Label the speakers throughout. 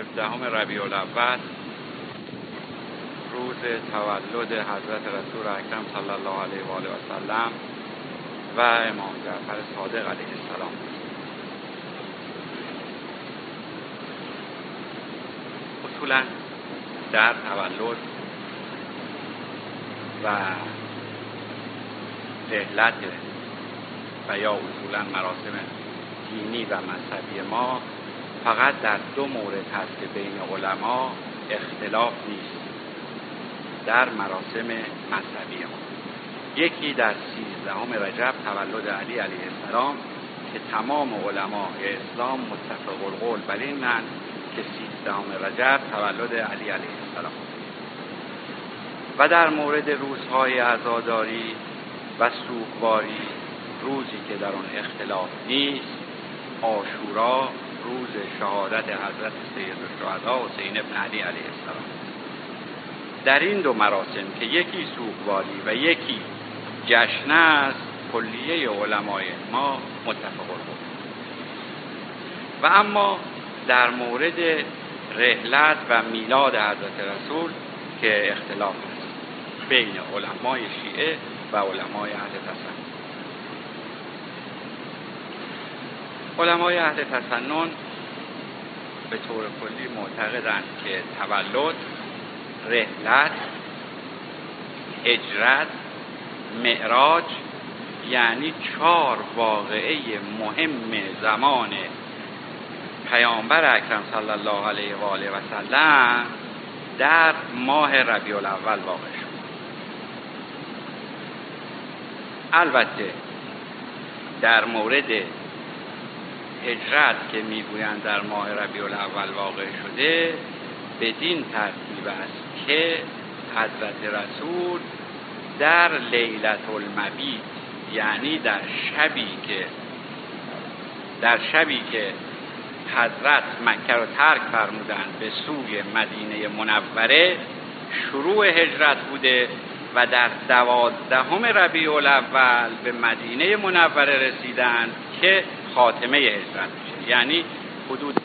Speaker 1: 17 ربیع الاول روز تولد حضرت رسول اکرم صلی الله علیه و آله و سلم و امام جعفر صادق علیه السلام. اصولا در تولد و رحلت و یا اصولا مراسم دینی و مذهبی ما فقط در دو مورد هست که بین علما اختلاف نیست در مراسم مذهبی ما. یکی در سیزدهم رجب تولد علی علیه السلام که تمام علما اسلام متفق القول بر این که سیزدهم رجب تولد علی علیه السلام. و در مورد روزهای عزاداری و سوگواری روزی که در آن اختلاف نیست آشورا روز شهادت حضرت سید الشهدا حسین ابن علی علیه السلام. در این دو مراسم که یکی سوگواری و یکی جشن است کلیه علمای ما متفق بود و اما در مورد رحلت و میلاد حضرت رسول که اختلاف است بین علمای شیعه و علمای اهل تسنن علمای اهل تسنن به طور کلی معتقدند که تولد رحلت هجرت معراج یعنی چهار واقعه مهم زمان پیامبر اکرم صلی الله علیه و آله و سلم در ماه ربیع الاول واقع شد. البته در مورد هجرت که می‌گویند در ماه ربیع الاول واقع شده بدین ترتیب است که حضرت رسول در لیلت المبیت یعنی در شبی که در شبی که حضرت مکه رو ترک فرمودند به سوی مدینه منوره شروع هجرت بوده و در دوازدهم ربیع الاول به مدینه منوره رسیدند که خاتمه هجرت میشه. یعنی حدود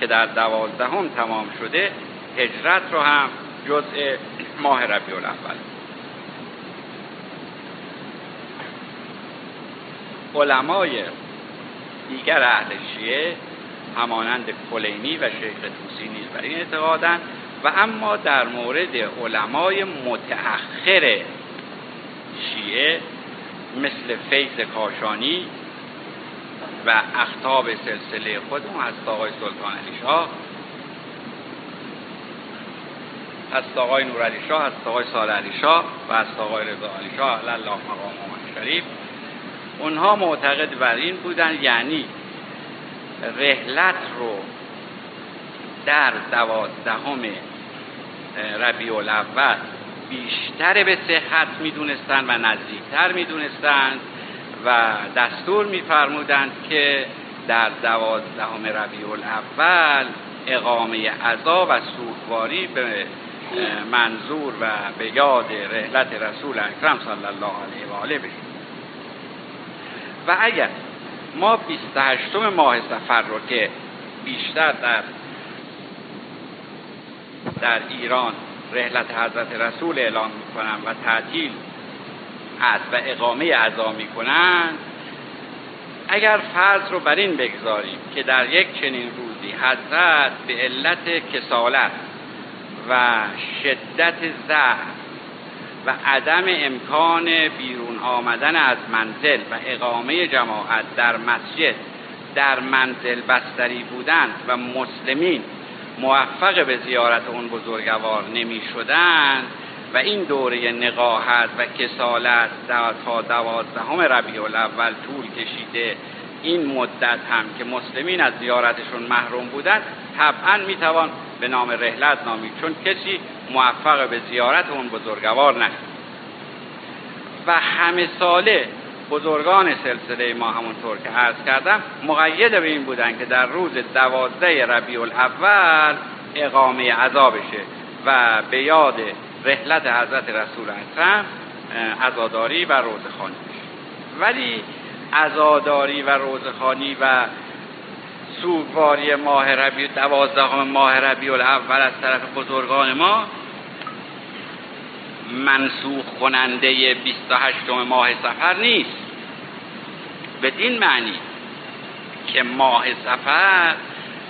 Speaker 1: که در دوازدهم تمام شده هجرت رو هم جزء ماه ربیع الاول. علمای دیگر اهل شیعه همانند کلینی و شیخ توسی نیز بر این اعتقادند و اما در مورد علمای متأخر شیعه مثل فیض کاشانی و اختاب سلسله خودمون از آقای سلطان علی شاه. از آقای نور علی شاه از آقای سال علی شاه و از آقای رضا علی شاه الله مقام شریف. اونها معتقد بر این بودن یعنی رحلت رو در دوازدهم ربیع الاول بیشتر به صحت می‌دونستند و نزدیکتر می‌دونستند و دستور میفرمودند که در دوازدهم ربیع الاول اقامه عزا و سوگواری به منظور و به یاد رحلت رسول اکرم صلی الله علیه و آله بشه و اگر ما 28 ماه سفر رو که بیشتر در در ایران رحلت حضرت رسول اعلام می‌کنن و تعطیل هست و اقامه عزا می‌کنند اگر فرض رو بر این بگذاریم که در یک چنین روزی حضرت به علت کسالت و شدت ضعف و عدم امکان بیرون آمدن از منزل و اقامه جماعت در مسجد در منزل بستری بودند و مسلمین موفق به زیارت اون بزرگوار نمی شدند و این دوره نقاهت و کسالت تا دوازدهم ربیع الاول طول کشیده. این مدت هم که مسلمین از زیارتشون محروم بودند طبعا می‌توان به نام رحلت نامید چون کسی موفق به زیارت اون بزرگوار نشد. و همه ساله بزرگان سلسله ما همونطور که عرض کردم مقید به این بودن که در روز دوازده ربیع الاول اقامه عذا بشه و به یاد رحلت حضرت رسول اکرم عزاداری و روزخانی بشه. ولی عزاداری و روزخانی و سوگواری ماه ربیع دوازدهم ماه ربیع الاول از طرف بزرگان ما منسوخ کننده 28 ماه سفر نیست. بدین معنی که ماه سفر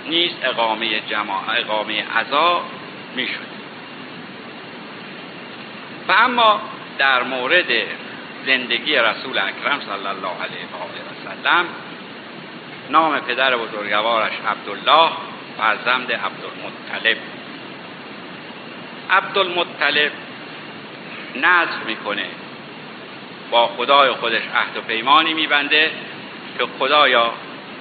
Speaker 1: نیست اقامه جماع اقامه عزا می‌شد. و اما در مورد زندگی رسول اکرم صلی الله علیه و آله و سلم نام پدر بزرگوارش عبدالله فرزند عبدالمطلب. عبدالمطلب نظر می‌کنه. با خدای خودش عهد و پیمانی میبنده که خدایا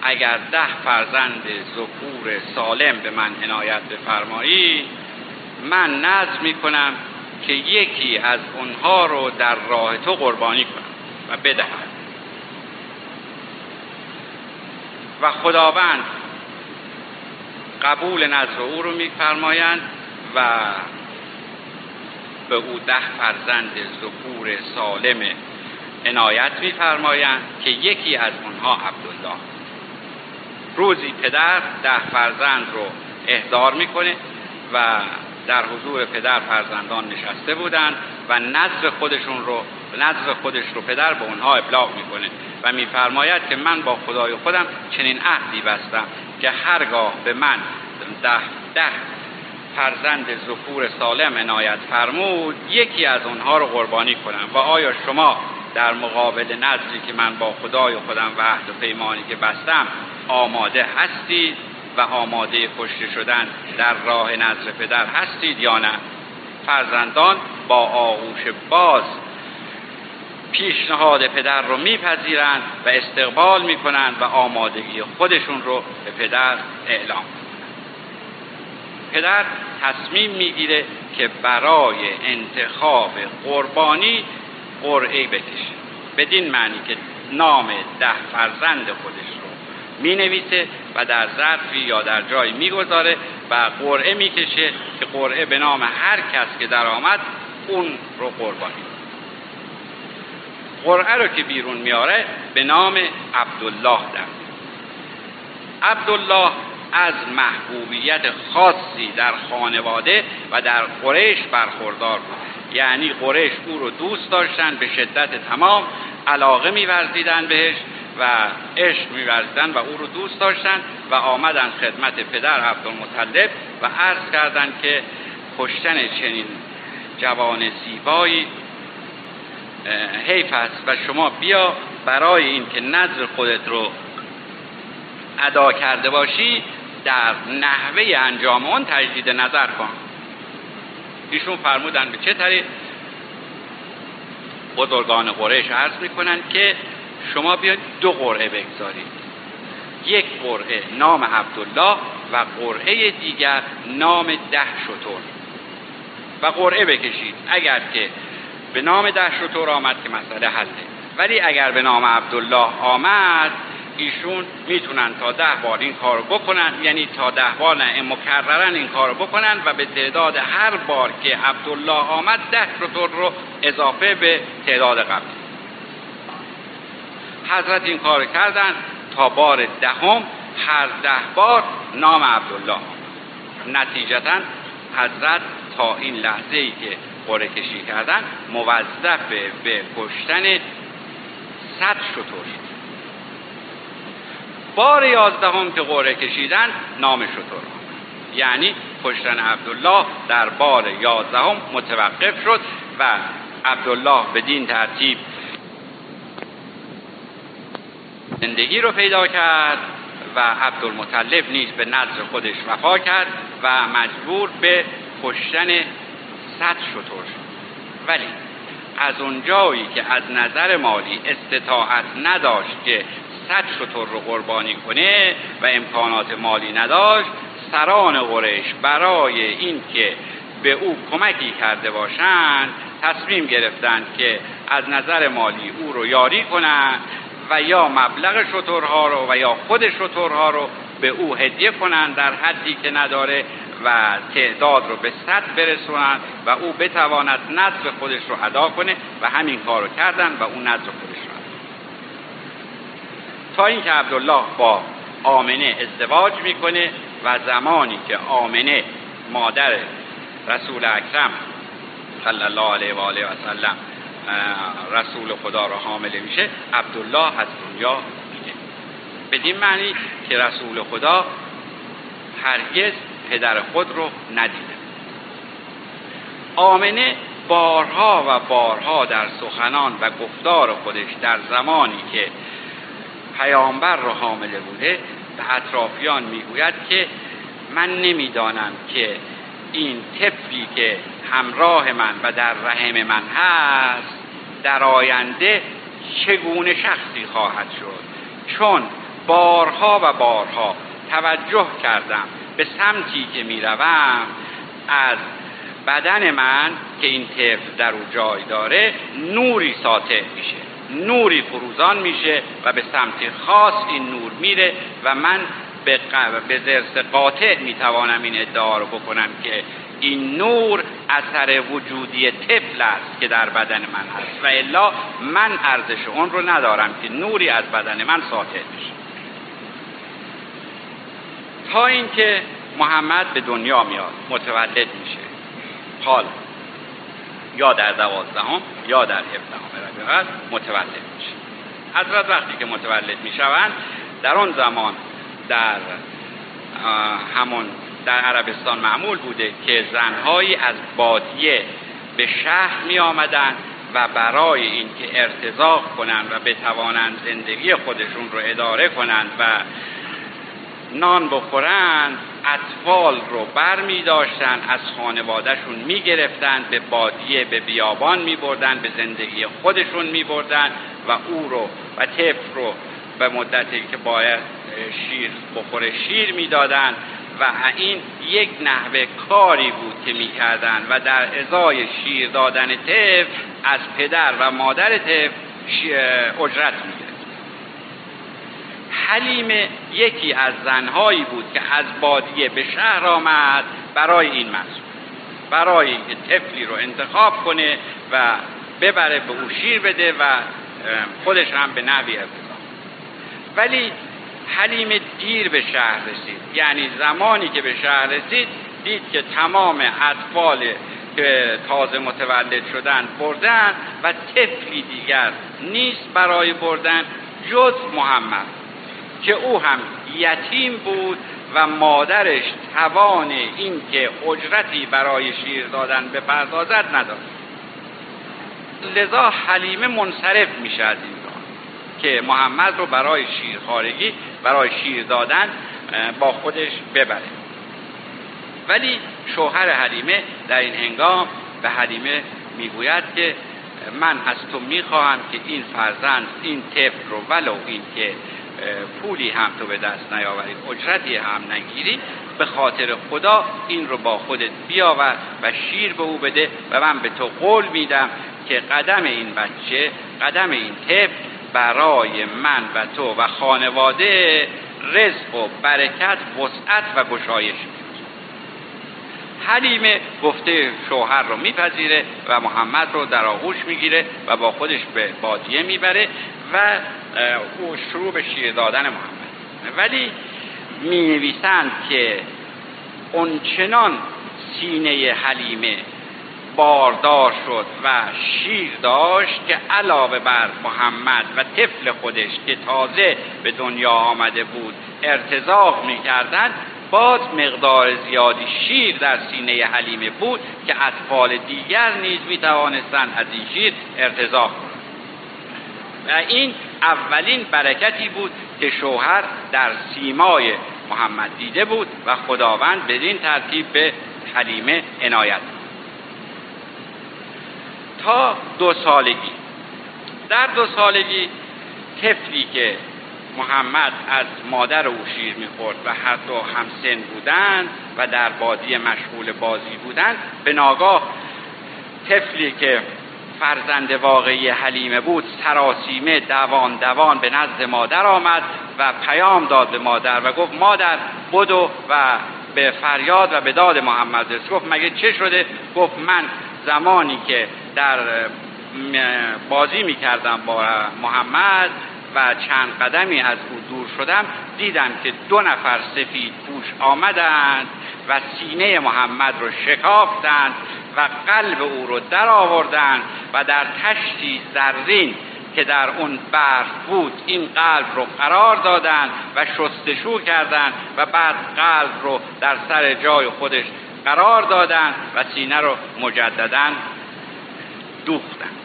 Speaker 1: اگر ده فرزند ذکور سالم به من عنایت بفرمایی من نظر می‌کنم که یکی از اونها رو در راه تو قربانی کنم و بدهم. و خداوند قبول نظر او رو میفرمایند و به او ده فرزند ذکور سالم عنایت میفرمایند که یکی از اونها عبدالله روزی پدر ده فرزند رو احضار می‌کنه و در حضور پدر فرزندان نشسته بودند و نظر خودشون رو نظر خودش رو پدر به اونها ابلاغ می‌کنه و میفرماید که من با خدای خودم چنین عهدی بستم که هرگاه به من ده, ده فرزند ذکور سالم عنایت فرمود یکی از اونها رو قربانی کنم و آیا شما در مقابل نظری که من با خدای خودم و عهد و پیمانی که بستم آماده هستید و آماده کشته شدن در راه نظر پدر هستید یا نه؟ فرزندان با آغوش باز پیشنهاد پدر رو میپذیرند و استقبال می‌کنند و آمادگی خودشون رو به پدر اعلام پدر تصمیم می‌گیره که برای انتخاب قربانی قرعه بکشه. بدین معنی که نام ده فرزند خودش رو می نویسه و در ظرفی یا در جایی می‌گذاره و قرعه می‌کشه که قرعه به نام هر کس که در آمد اون رو قربانی قرعه رو که بیرون میاره به نام عبدالله در عبدالله از محبوبیت خاصی در خانواده و در قریش برخوردار بود. یعنی قریش او رو دوست داشتن به شدت تمام علاقه میورزیدن بهش و عشق میورزیدن و او رو دوست داشتن و آمدن خدمت پدر عبدالمطلب و عرض کردند که کشتن چنین جوان زیبایی حیف است و شما بیا برای اینکه نظر خودت رو ادا کرده باشی. در نحوه انجام آن تجدید نظر کن. ایشون فرمودن به چه طریق؟ بزرگان قریش عرض می‌کنند که شما بیاید دو قرعه بگذارید. یک قرعه نام عبدالله و قرعه دیگر نام ده شطور و قرعه بکشید. اگر که به نام ده شطور آمد که مسئله حله. ولی اگر به نام عبدالله آمد ایشون می‌تونن تا ده بار این کارو بکنن یعنی تا ده بار نه مکررن این کارو بکنن و به تعداد هر بار که عبدالله آمد ده شطور رو اضافه به تعداد قبل حضرت این کار کردن تا بار دهم هر ده بار نام عبدالله. نتیجتا حضرت تا این لحظه ای که قره کشی کردن موظف به کشتن صد شطور بار یازدهم که قره کشیدن نام شطور یعنی کشتن عبدالله در بار یازدهم متوقف شد و عبدالله بدین ترتیب زندگی رو پیدا کرد و عبدالمطلب نیز به نظر خودش وفا کرد و مجبور به کشتن صد شطور شد. ولی از اونجایی که از نظر مالی استطاعت نداشت که صد شطور رو قربانی کنه و امکانات مالی نداشت سران قریش برای اینکه به او کمکی کرده باشند تصمیم گرفتند که از نظر مالی او رو یاری کنند و یا مبلغ شطورها رو و یا خود شطورها رو به او هدیه کنند در حدی که نداره و تعداد رو به صد برسونند و او بتواند نظر خودش رو ادا کنه و همین کار رو کردن و او نظر خودش رو تا اینکه عبدالله با آمنه ازدواج می‌کنه و زمانی که آمنه مادر رسول اکرم صلی الله علیه و آله و سلم رسول خدا را حامله میشه عبدالله از دنیا میده بدین معنی که رسول خدا هرگز پدر خود رو ندیده. آمنه بارها و بارها در سخنان و گفتار خودش در زمانی که پیامبر رو حامله بوده به اطرافیان می‌گوید که من نمی‌دانم که این طفلی که همراه من و در رحم من هست در آینده چگونه شخصی خواهد شد؟ چون بارها و بارها توجه کردم به سمتی که می‌روم از بدن من که این طفل در او جای داره نوری ساطع میشه. نوری فروزان میشه و به سمت خاص این نور میره و من به, به زرس قاطع می‌توانم این ادعا رو بکنم که این نور اثر وجودی طفل است که در بدن من هست. و الا من ارزش اون رو ندارم که نوری از بدن من ساطع میشه. تا اینکه محمد به دنیا میاد متولد میشه. حال یا در دوازدهم یا در هفدهم ربیع متولد میشه. حضرت وقتی که متولد می‌شوند در آن زمان در همون در عربستان معمول بوده که زنهایی از بادیه به شهر می آمدن و برای اینکه ارتزاق کنند و بتوانند زندگی خودشون رو اداره کنند و نان بخورند اطفال رو بر می داشتن از خانوادهشون می گرفتن به بادیه به بیابان می بردن به زندگی خودشون می بردن و او رو و طفل رو به مدتی که باید شیر بخوره شیر می‌دادند و این یک نحوه کاری بود که می‌کردند و در ازای شیر دادن طفل از پدر و مادر طفل اجرت می‌گرفت. حلیمه یکی از زنهایی بود که از بادیه به شهر آمد برای این مسئول برای اینکه طفلی رو انتخاب کنه و ببره به او شیر بده و خودش هم به نحوی ارتضا ولی حلیم دیر به شهر رسید. یعنی زمانی که به شهر رسید دید که تمام اطفال که تازه متولد شدن بردن و طفلی دیگر نیست برای بردن جز محمد. که او هم یتیم بود و مادرش توان اینکه اجرتی برای شیر دادن بپردازد نداشت. لذا حلیمه منصرف میشه از این که محمد رو برای شیرخارگی برای شیر دادن با خودش ببره. ولی شوهر حلیمه در این هنگام به حلیمه می‌گوید که من از تو می‌خواهم که این فرزند این طفل رو ولو این که پولی هم تو به دست نیاوری اجرتی هم نگیری به خاطر خدا این رو با خودت بیاور و شیر به او بده و من به تو قول میدم که قدم این بچه قدم این طفل برای من و تو و خانواده رزق و برکت وسعت و گشایش حلیمه گفته شوهر رو میپذیره و محمد رو در آغوش می‌گیره و با خودش به بادیه می‌بره و او شروع به شیر دادن محمد. ولی می نویسند که اونچنان سینه حلیمه باردار شد و شیر داشت که علاوه بر محمد و طفل خودش که تازه به دنیا آمده بود ارتزاق می‌کردند باز مقدار زیادی شیر در سینه حلیمه بود که اطفال دیگر نیز می توانستند از این شیر ارتزاق کنند. و این اولین برکتی بود که شوهر در سیمای محمد دیده بود و خداوند بدین ترتیب به حلیمه عنایت تا دو سالگی. در دو سالگی طفلی که محمد از مادر او شیر می‌خورد و دو همسن بودند و در بادی مشغول بازی بودند به ناگاه طفلی که فرزند واقعی حلیمه بود سراسیمه دوان دوان به نزد مادر آمد و پیام داد به مادر و گفت مادر بدو و به فریاد و به داد محمد رسید گفت مگه چه شده؟ گفت من زمانی که در بازی می‌کردم با محمد و چند قدمی از او دور شدم دیدم که دو نفر سفید پوش آمدند و سینه محمد رو شکافتند و قلب او رو در آوردند و در تشتی زرین که در اون برف بود این قلب رو قرار دادند و شستشو کردند و بعد قلب رو در سر جای خودش قرار دادند و سینه رو مجددا دوختند.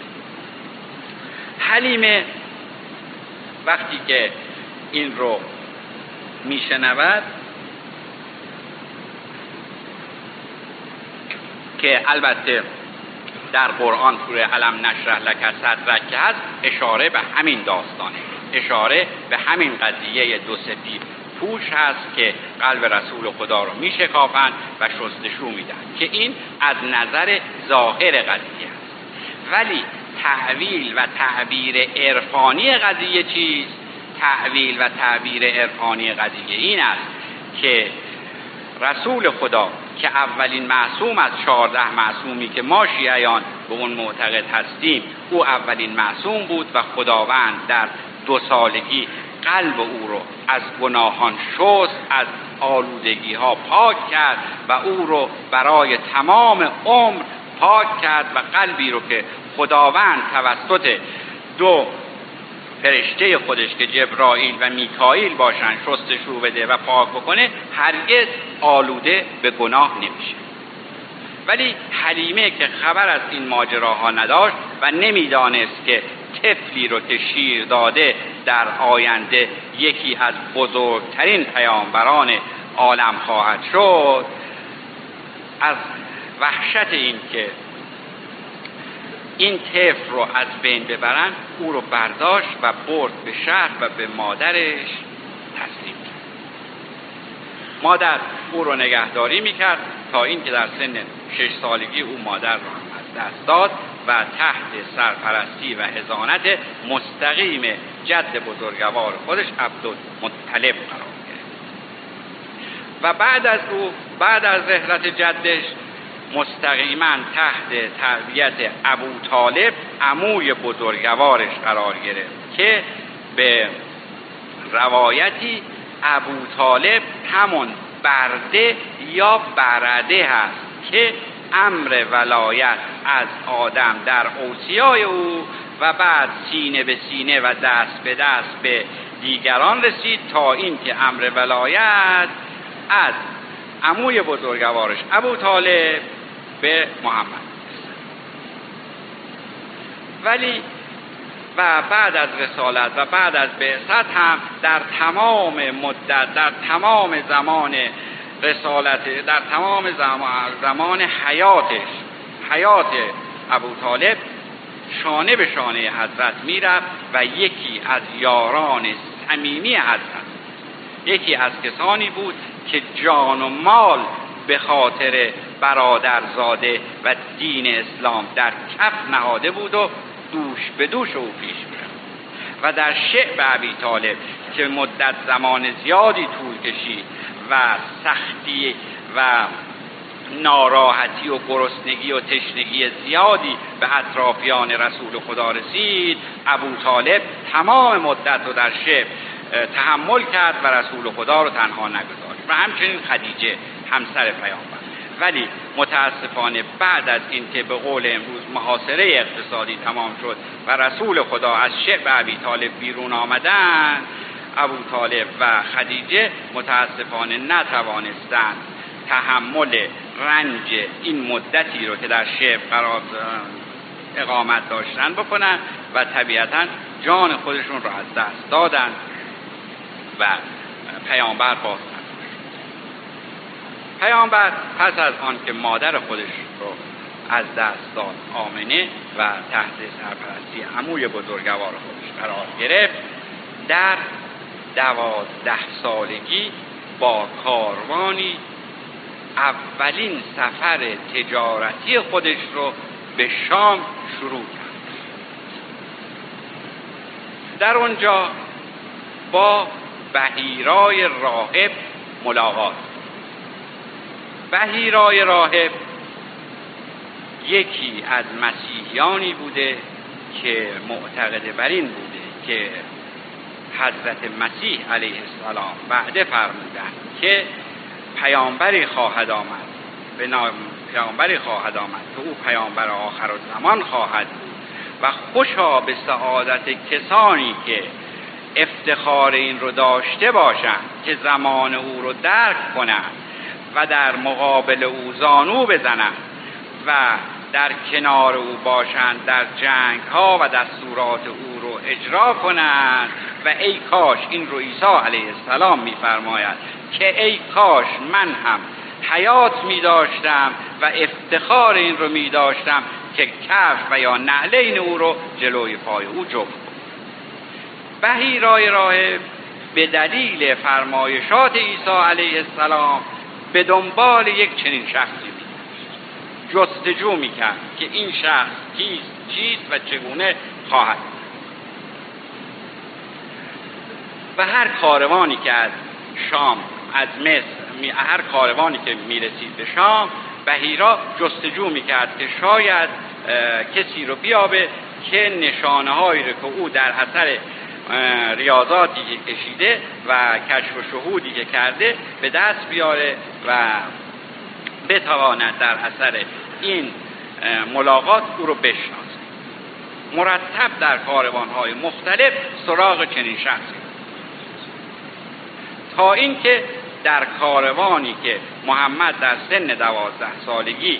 Speaker 1: حلیمه وقتی که این رو میشنود که البته در قرآن سوره علم نشرح لک صدرک که هست اشاره به همین داستانه. اشاره به همین قضیه دو سفید پوش هست که قلب رسول خدا رو میشکافند و شستشو میدن که این از نظر ظاهر قضیه است. ولی تعویل و تعبیر عرفانی قضیه چیست؟ تعویل و تعبیر عرفانی قضیه این است که رسول خدا که اولین معصوم از چهارده معصومی که ما شیعیان به اون معتقد هستیم او اولین معصوم بود و خداوند در دو سالگی قلب او رو از گناهان شست از آلودگی ها پاک کرد و او رو برای تمام عمر پاک کرد و قلبی رو که خداوند توسط دو فرشته خودش که جبرائیل و میکائیل باشن شستشو بده و پاک بکنه هرگز آلوده به گناه نمیشه. ولی حلیمه که خبر از این ماجراها نداشت و نمی‌دانست که طفلی رو که شیر داده در آینده یکی از بزرگترین پیامبران عالم خواهد شد از وحشت این که این طفل رو از بین ببرن او رو برداشت و برد به شهر و به مادرش تسلیم کرد. مادر او رو نگهداری می‌کرد تا اینکه در سن شش سالگی او مادر رو از دست داد و تحت سرپرستی و هزانت مستقیم جد بزرگوار خودش عبدالمطلب قرار گرفت. و بعد از او بعد از رحلت جدش مستقیما تحت تربیت ابو طالب عموی بزرگوارش قرار گرفت که به روایتی ابو طالب همون برده یا برده هست که امر ولایت از آدم در اوسیای او و بعد سینه به سینه و دست به دست به دیگران رسید تا اینکه امر ولایت از عموی بزرگوارش ابو طالب به محمد. ولی و بعد از رسالت و بعد از بعثت هم در تمام مدت در تمام زمان رسالت در تمام زمان حیاتش حیات ابو طالب شانه به شانه حضرت می‌رفت و یکی از یاران صمیمی حضرت یکی از کسانی بود که جان و مال به خاطر برادرزاده و دین اسلام در کف نهاده بود و دوش به دوش او پیش می‌رفت. و در شعب عبی طالب که مدت زمان زیادی طول کشید و سختی و ناراحتی و گرسنگی و تشنگی زیادی به اطرافیان رسول خدا رسید ابو طالب تمام مدت رو در شب تحمل کرد و رسول خدا رو تنها نگذاشت. و همچنین خدیجه همسر پیامبر. ولی متاسفانه بعد از اینکه به قول امروز محاصره اقتصادی تمام شد و رسول خدا از شعب ابی طالب بیرون آمدن ابو طالب و خدیجه متاسفانه نتوانستند تحمل رنج این مدتی رو که در شعب قرار اقامت داشتن بکنن و طبیعتا جان خودشون رو از دست دادن و پیامبر باز پیامبر پس از آن که مادر خودش رو از دست داد آمنه و تحت سرپرستی عموی بزرگوار خودش قرار گرفت در دوازده سالگی با کاروانی اولین سفر تجارتی خودش رو به شام شروع کرد. در اونجا با بهیرای راهب ملاقات بهیرای راهب یکی از مسیحیانی بوده که معتقد بر این بوده که حضرت مسیح علیه السلام وعده فرمودند که پیامبری خواهد آمد به نام پیامبری خواهد آمد که او پیامبر آخر و زمان خواهد بود و خوشا به سعادت کسانی که افتخار این رو داشته باشند که زمان او رو درک کنند. و در مقابل او زانو بزنند و در کنار او باشند در جنگ ها و دستورات او رو اجرا کنند. و ای کاش این رو عیسی علیه السلام میفرماید که ای کاش من هم حیات می داشتم و افتخار این رو می داشتم که کف و یا نعلین او رو جلوی پای او جفت بهیرای راه به دلیل فرمایشات عیسی علیه السلام به دنبال یک چنین شخصی جستجو می کرد که این شخص کیست چیست و چگونه خواهد و هر کاروانی که از شام از مصر هر کاروانی که می‌رسید به شام بهیرا جستجو می‌کرد که شاید کسی رو بیابه که نشانه هایی رو که او در اثر ریاضاتی که کشیده و کشف و شهودی که کرده به دست بیاره و بتواند در اثر این ملاقات او رو بشناسه. مرتب در کاروانهای مختلف سراغ چنین شخصی. تا اینکه در کاروانی که محمد در سن دوازده سالگی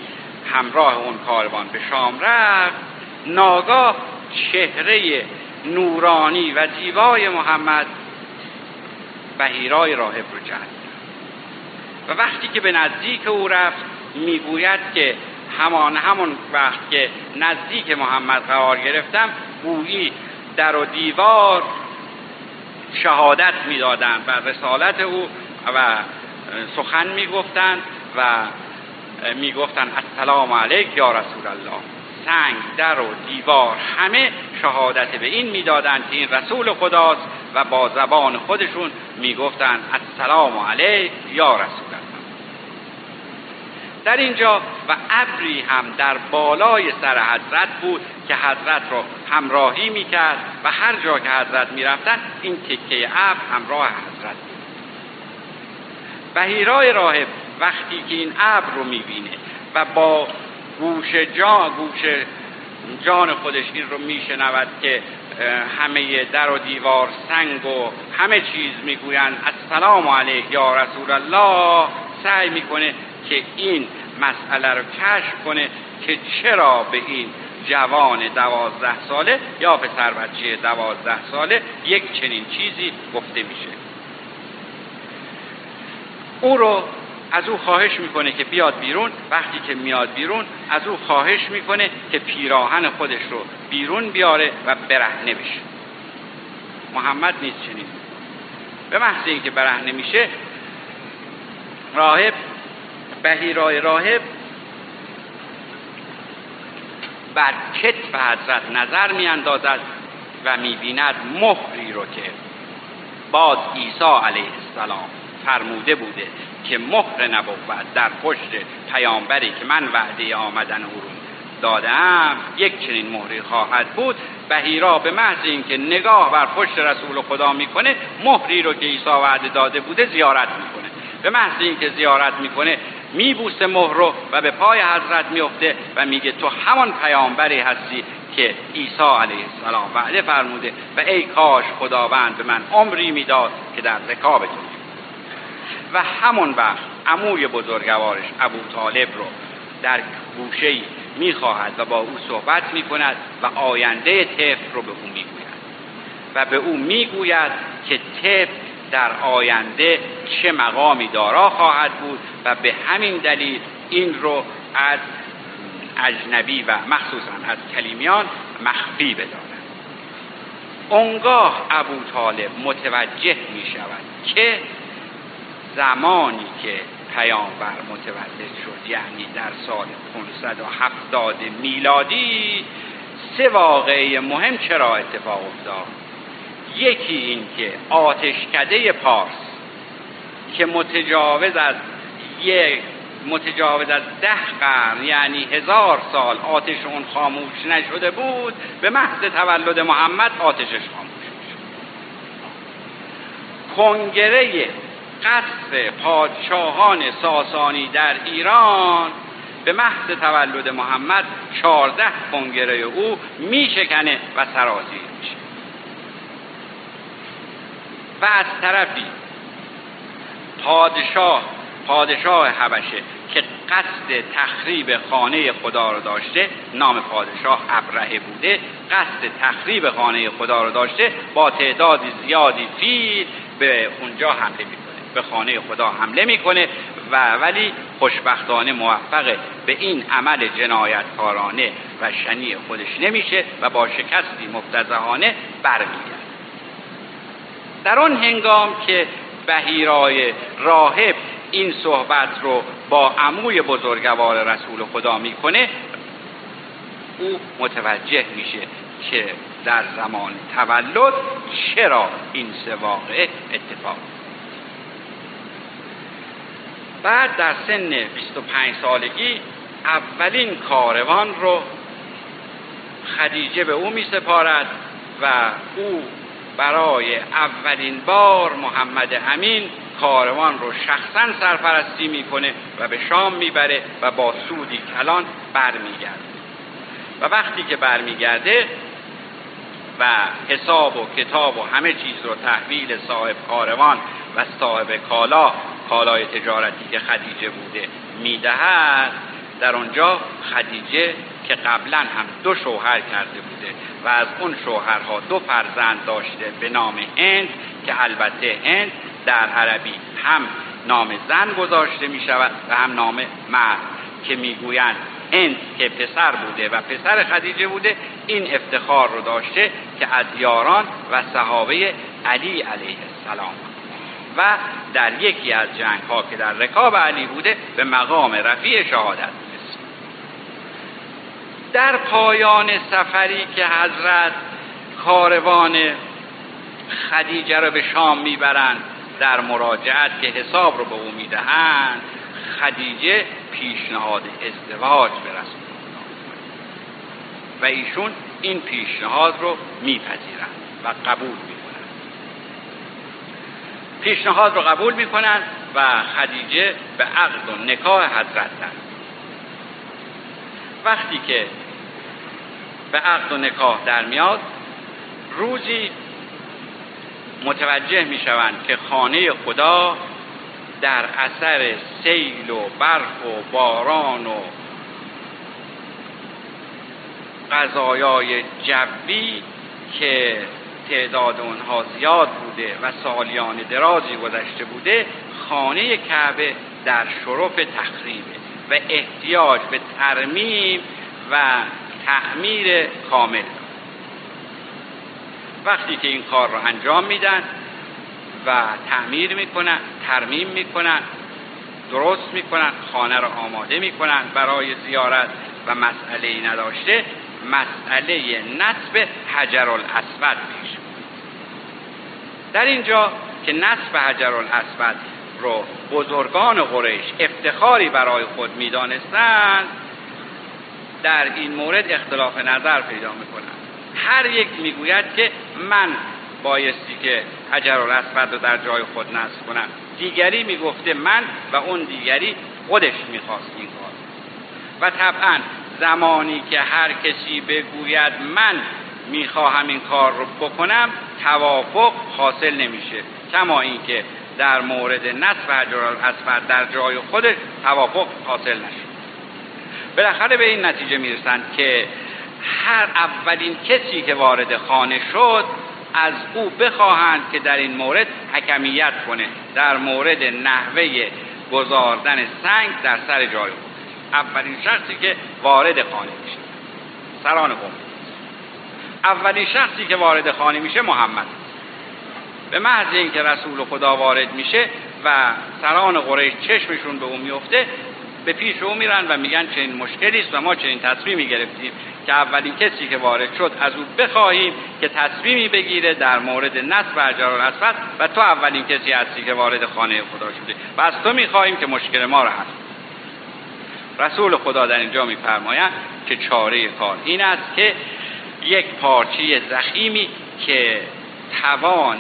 Speaker 1: همراه اون کاروان به شام رفت ناگاه چهره نورانی و زیبای محمد بهیرای راهب رو جلب و وقتی که به نزدیک او رفت می‌گوید که همان همون وقت که نزدیک محمد قرار گرفتم گویی در و دیوار شهادت می‌دادند بر رسالت او و سخن می‌گفتند و می‌گفتند السلام علیک یا رسول الله. سنگ در و دیوار همه شهادت به این می‌دادند که این رسول خداست و با زبان خودشون می‌گفتند السلام علیک یا رسول الله. در اینجا و ابری هم در بالای سر حضرت بود که حضرت را همراهی می‌کرد و هر جا که حضرت می‌رفتن این تکه ابر همراه حضرت بود. بهیرای راهب وقتی که این ابر رو می‌بینه و با گوش جان گوش جان خودش این رو میشنود که همه در و دیوار سنگ و همه چیز می‌گویند. السلام علیک یا رسول الله. سعی می‌کنه که این مسئله رو کشف کنه که چرا به این جوان دوازده ساله یا پسر بچه دوازده ساله یک چنین چیزی گفته میشه. او رو از او خواهش می‌کنه که بیاد بیرون. وقتی که میاد بیرون از او خواهش می‌کنه که پیراهن خودش رو بیرون بیاره و برهنه بشه. محمد نیست چنین. به محض اینکه برهنه میشه راهب بهیرای راهب بر کتف حضرت نظر میاندازد و می‌بیند مهری رو که باز عیسی علیه السلام فرموده بوده که مهر نبود در پشت پیامبری که من وعده آمدن او رو دادم یک چنین مهری خواهد بود بهیرا به محض اینکه نگاه بر پشت رسول خدا می‌کنه مهری رو که عیسی وعده داده بوده زیارت می‌کنه. به محض اینکه زیارت می‌کنه میبوسه مهر رو و به پای حضرت میفته و میگه تو همان پیامبری هستی که عیسی علیه السلام وعده فرموده و ای کاش خداوند به من عمری می‌داد که در رکابتون و همون وقت عموی بزرگوارش ابو طالب رو در گوشه می‌خواهد و با او صحبت می‌کند و آینده طفل رو به او می‌گوید. و به او می‌گوید که طفل در آینده چه مقامی دارا خواهد بود و به همین دلیل این رو از اجنبی و مخصوصا از کلیمیان مخفی بدارد اونگاه ابو طالب متوجه می شود که زمانی که پیامبر متولد شد یعنی در سال 570 میلادی سه واقعه مهم چرا اتفاق افتاد؟ یکی این که آتشکده پارس که متجاوز از یک متجاوز از ده قرن یعنی هزار سال آتش اون خاموش نشده بود به محض تولد محمد آتشش خاموش شد کنگره قصر پادشاهان ساسانی در ایران به محض تولد محمد چهارده کنگره او میشکنه و سرازیر میشه. و از طرفی پادشاه پادشاه حبشه که قصد تخریب خانه خدا رو داشته نام پادشاه ابرهه بوده قصد تخریب خانه خدا رو داشته با تعدادی زیادی فیل به اونجا حمله می‌کنه. به خانه خدا حمله می‌کنه و ولی خوشبختانه موفق به این عمل جنایتکارانه و شنی خودش نمیشه و با شکستی مفتزهانه برمیگرد در آن هنگام که بهیرای راهب این صحبت رو با عموی بزرگوار رسول خدا می‌کنه او متوجه میشه که در زمان تولد چرا این سه واقعه اتفاق بعد در سن 25 سالگی اولین کاروان رو خدیجه به او می سپارد و او برای اولین بار محمد امین کاروان رو شخصا سرپرستی می‌کنه و به شام می‌بره و با سودی کلان برمیگرده. و وقتی که برمیگرده حساب و کتاب و همه چیز رو تحویل صاحب کاروان و صاحب کالا کالای تجارتی که خدیجه بوده می‌دهد در آنجا خدیجه که قبلا هم دو شوهر کرده بوده و از اون شوهرها دو فرزند داشته به نام هند که البته هند در عربی هم نام زن گذاشته می شود و هم نام مرد که می‌گویند هند که پسر بوده و پسر خدیجه بوده این افتخار رو داشته که از یاران و صحابه علی علیه السلام. و در یکی از جنگ ها که در رکاب علی بوده به مقام رفیع شهادت رسید. در پایان سفری که حضرت کاروان خدیجه را به شام می‌برند در مراجعت که حساب رو به او می‌دهند خدیجه پیشنهاد ازدواج به رسول و ایشون این پیشنهاد رو میپذیرند و قبول می‌کنند. پیشنهاد رو قبول می‌کنند و خدیجه به عقد و نکاح حضرت وقتی که به عقد و نکاح در میاد روزی متوجه می شوند که خانه خدا در اثر سیل و برف و باران و غذایای جوی که تعداد اونها زیاد بوده و سالیان درازی گذشته بوده خانه کعبه در شرف تخریبه و احتیاج به ترمیم و تعمیر کامل. وقتی که این کار رو انجام میدن و تعمیر می‌کنن ترمیم می‌کنن درست می‌کنن خانه رو آماده می‌کنن برای زیارت و مسئله ای نداشته مسئله نصب حجر الاسود پیش در اینجا که نصب حجر الاسود رو بزرگان قریش افتخاری برای خود می‌دانستند در این مورد اختلاف نظر پیدا می‌کنند. هر یک می‌گوید که من بایستی که حجر الاسود رو در جای خود نصب کنم دیگری می‌گفته من و اون دیگری خودش می‌خواست این کار. و طبعا زمانی که هر کسی بگوید من می‌خواهم این کار رو بکنم توافق حاصل نمیشه. کما اینکه در مورد نصب حجر الاسود در جای خودش توافق حاصل نشه. بالاخره به این نتیجه می‌رسند که هر اولین کسی که وارد خانه شد از او بخواهند که در این مورد حکمیت کنه. در مورد نحوه گذاردن سنگ در سر جای اولین شخصی که وارد خانه میشه. سران قوم. اولین شخصی که وارد خانه میشه محمد. به محض اینکه رسول خدا وارد میشه و سران قریش چشمشون به او میفته به پیش او میرن و میگن چنین مشکلی است و ما چنین تصمیمی گرفتیم که اولین کسی که وارد شد از او بخواهیم که تصمیمی بگیره در مورد نصب حجر الاسود و تو اولین کسی هستی که وارد خانه خدا شده و از تو می‌خواهیم که مشکل ما را حل رسول خدا در اینجا میفرمایند که چاره کار این است که یک پارچه زخیمی که توان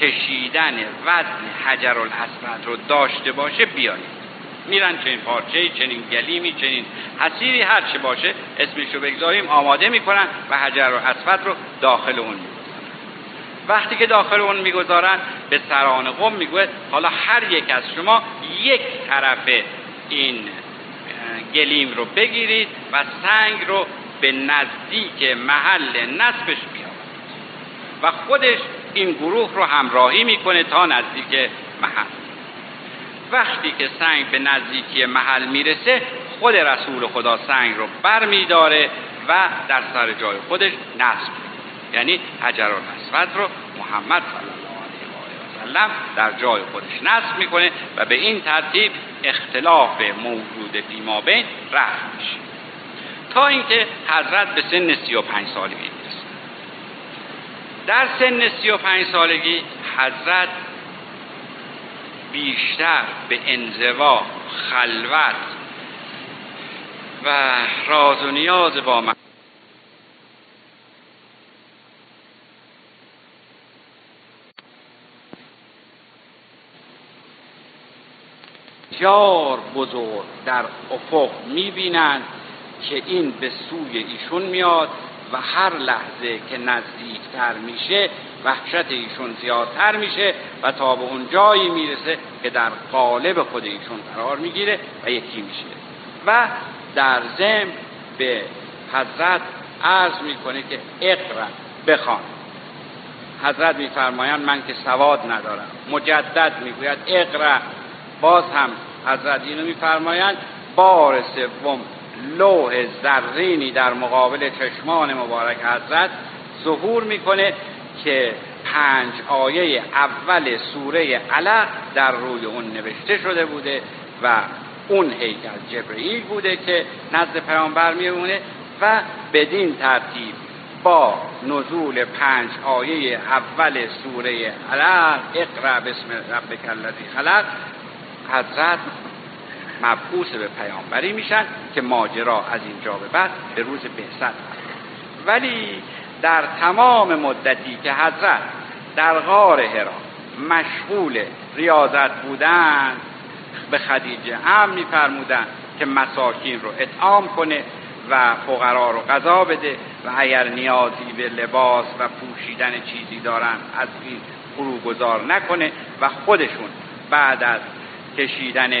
Speaker 1: کشیدن وزن حجر الاسود رو داشته باشه بیارید میرن چنین پارچه چنین گلیمی چنین حسیری هر چه باشه اسمش رو بگذاریم آماده می‌کنن و حجر الاسود رو داخل اون وقتی که داخل اون می‌گذارن به سران قوم می‌گوید حالا هر یک از شما یک طرف این گلیم رو بگیرید و سنگ رو به نزدیک محل نصبش بیاورید. و خودش این گروه رو همراهی می‌کنه تا نزدیک محل. وقتی که سنگ به نزدیکی محل می‌رسه خود رسول خدا سنگ رو بر میداره و در سر جای خودش نصب یعنی حجر الاسود رو محمد صلی الله علیه و سلم در جای خودش نصب می‌کنه و به این ترتیب اختلاف موجود فیما بین رفت میشه. تا اینکه حضرت به سن 35 سالگی می‌رسه. در سن 35 سالگی حضرت بیشتر به انزوا خلوت و راز و نیاز با من. بسیار بزرگ در افق می‌بینند که این به سوی ایشون میاد و هر لحظه که نزدیکتر میشه وحشت ایشون زیادتر میشه و تا به اون جایی می‌رسه که در قالب خود ایشون قرار می‌گیره و یکی میشه. و در زم به حضرت عرض می‌کنه که اقرا بخوان. حضرت میفرمایند من که سواد ندارم. مجدد می‌گوید اقرا باز هم حضرت اینو میفرمایند بار سوم لوح زرینی در مقابل چشمان مبارک حضرت ظهور می‌کنه که پنج آیه اول سوره علق در روی اون نوشته شده بوده و اون هیکل جبرئیل بوده که نزد پیامبر میمونه و بدین ترتیب با نزول پنج آیه اول سوره علق اقرا بسم ربک الذی خلق حضرت مبعوث به پیامبری میشن که ماجرا از اینجا به بعد به روز بعثت ولی در تمام مدتی که حضرت در غار هرا مشغول ریاضت بودند به خدیجه هم میفرمودند که مساکین رو اطعام کنه و فقرا رو غذا بده و اگر نیازی به لباس و پوشیدن چیزی دارن از این فرو گذار نکنه و خودشون بعد از کشیدن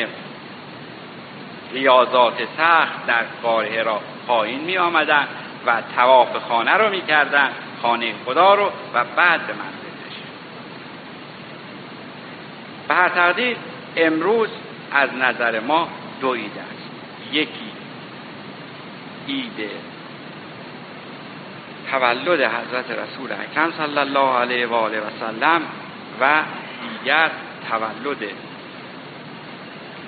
Speaker 1: ریاضات سخت در غار را پایین می آمدن و تواف خانه رو می کردن خانه خدا رو و بعد به منزل به هر تقدیر امروز از نظر ما دو عید است. یکی عید تولد حضرت رسول اکرم صلی الله علیه و آله و سلم و دیگر تولد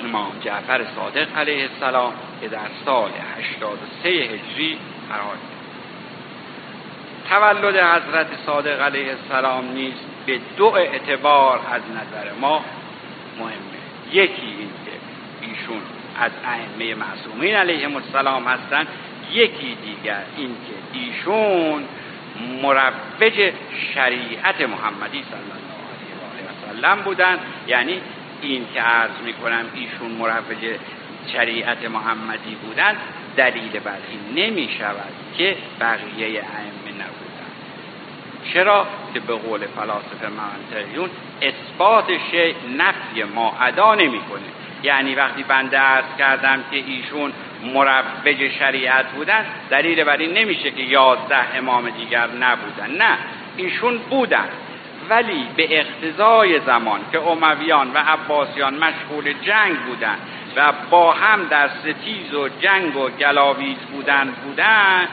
Speaker 1: امام جعفر صادق علیه السلام که در سال 83 هجری قرار تولد حضرت صادق علیه السلام نیز به دو اعتبار از نظر ما مهمه. یکی این که ایشون از ائمه معصومین علیهم السلام هستند یکی دیگر این که ایشون مروج شریعت محمدی صلی الله علیه و سلم بودند یعنی این که عرض می‌کنم ایشون مروج شریعت محمدی بودند دلیل بر این نمی شود که بقیه ائمه نبودند. چرا که به قول فلاسفه منطقیون اثبات شیء نفی ما ادا نمی‌کنه یعنی وقتی بنده عرض کردم که ایشون مروج شریعت بودن دلیل بر این نمیشه که یازده امام دیگر نبودن. نه ایشون بودن. ولی به اقتضای زمان که امویان و عباسیان مشغول جنگ بودند و با هم در ستیز و جنگ و گلاویز بودند بودند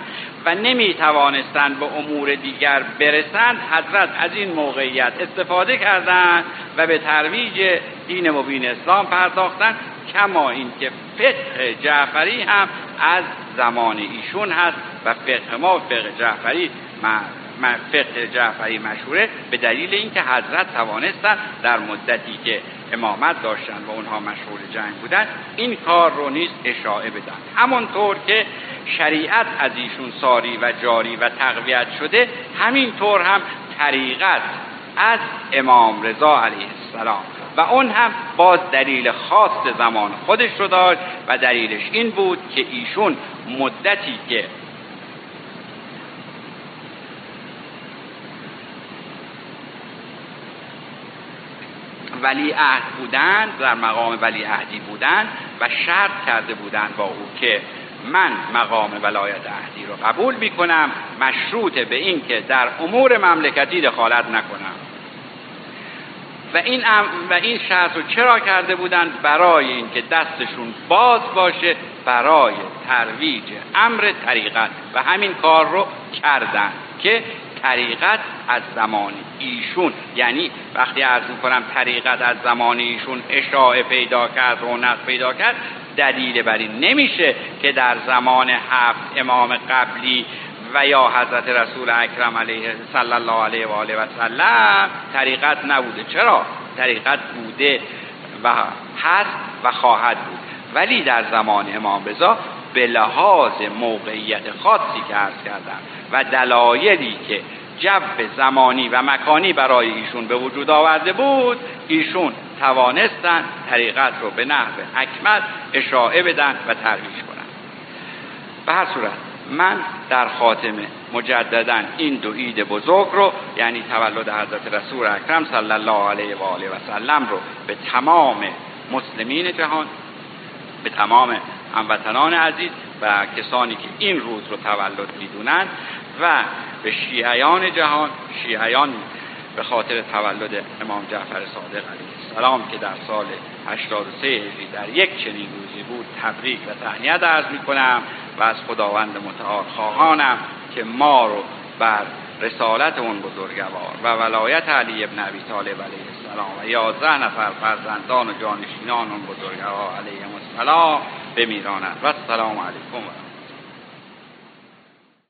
Speaker 1: و نمی توانستند به امور دیگر برسند حضرت از این موقعیت استفاده کردند و به ترویج دین مبین اسلام پرداختند کما اینکه فقه جعفری هم از زمان ایشون هست و فقه ما فقه جعفری فقه جعفری مشهوره به دلیل اینکه حضرت توانستن در مدتی که امامت داشتن و اونها مشغول جنگ بودن این کار رو نیز اشاعه بدن. همانطور که شریعت از ایشون ساری و جاری و تقویت شده همینطور هم طریقت از امام رضا علیه السلام. و اون هم باز دلیل خاص زمان خودش رو داشت و دلیلش این بود که ایشون مدتی که ولی عهد بودن در مقام ولی عهدی بودن و شرط کرده بودن با او که من مقام ولایت عهدی رو قبول می کنم مشروط به این که در امور مملکتی دخالت نکنم. و این, و این شرط رو چرا کرده بودند؟ برای اینکه دستشون باز باشه برای ترویج امر طریقت. و همین کار رو کردن که طریقت از زمان ایشون. یعنی وقتی عرض کنم طریقت از زمان ایشون اشاعه پیدا کرد رونق پیدا کرد دلیل بر این نمیشه که در زمان هفت امام قبلی و یا حضرت رسول اکرم علیه صلی الله علیه و آله و سلم طریقت نبوده. چرا؟ طریقت بوده و هست و خواهد بود. ولی در زمان امام رضا به لحاظ موقعیت خاصی که عرض کردم و دلایلی که جو زمانی و مکانی برای ایشون به وجود آورده بود ایشون توانستن طریقت رو به نحو حکمت اشاعه بدن و ترویج کنن. به هر صورت من در خاتمه مجددا این دو عید بزرگ رو یعنی تولد حضرت رسول اکرم صلی الله علیه و آله و سلم رو به تمام مسلمین جهان به تمام هموطنان عزیز و کسانی که این روز رو تولد می‌دونند و به شیعیان جهان شیعیان به خاطر تولد امام جعفر صادق علیه السلام که در سال 83 هجری در یک چنین روزی بود تبریک و تهنیت عرض می کنم و از خداوند متعال خواهانم که ما رو بر رسالت اون بزرگوار و ولایت علی ابن ابی طالب علیه السلام و یازده نفر فرزندان و جانشینان اون بزرگوار علیه السلام بمیراند و السلام علیکم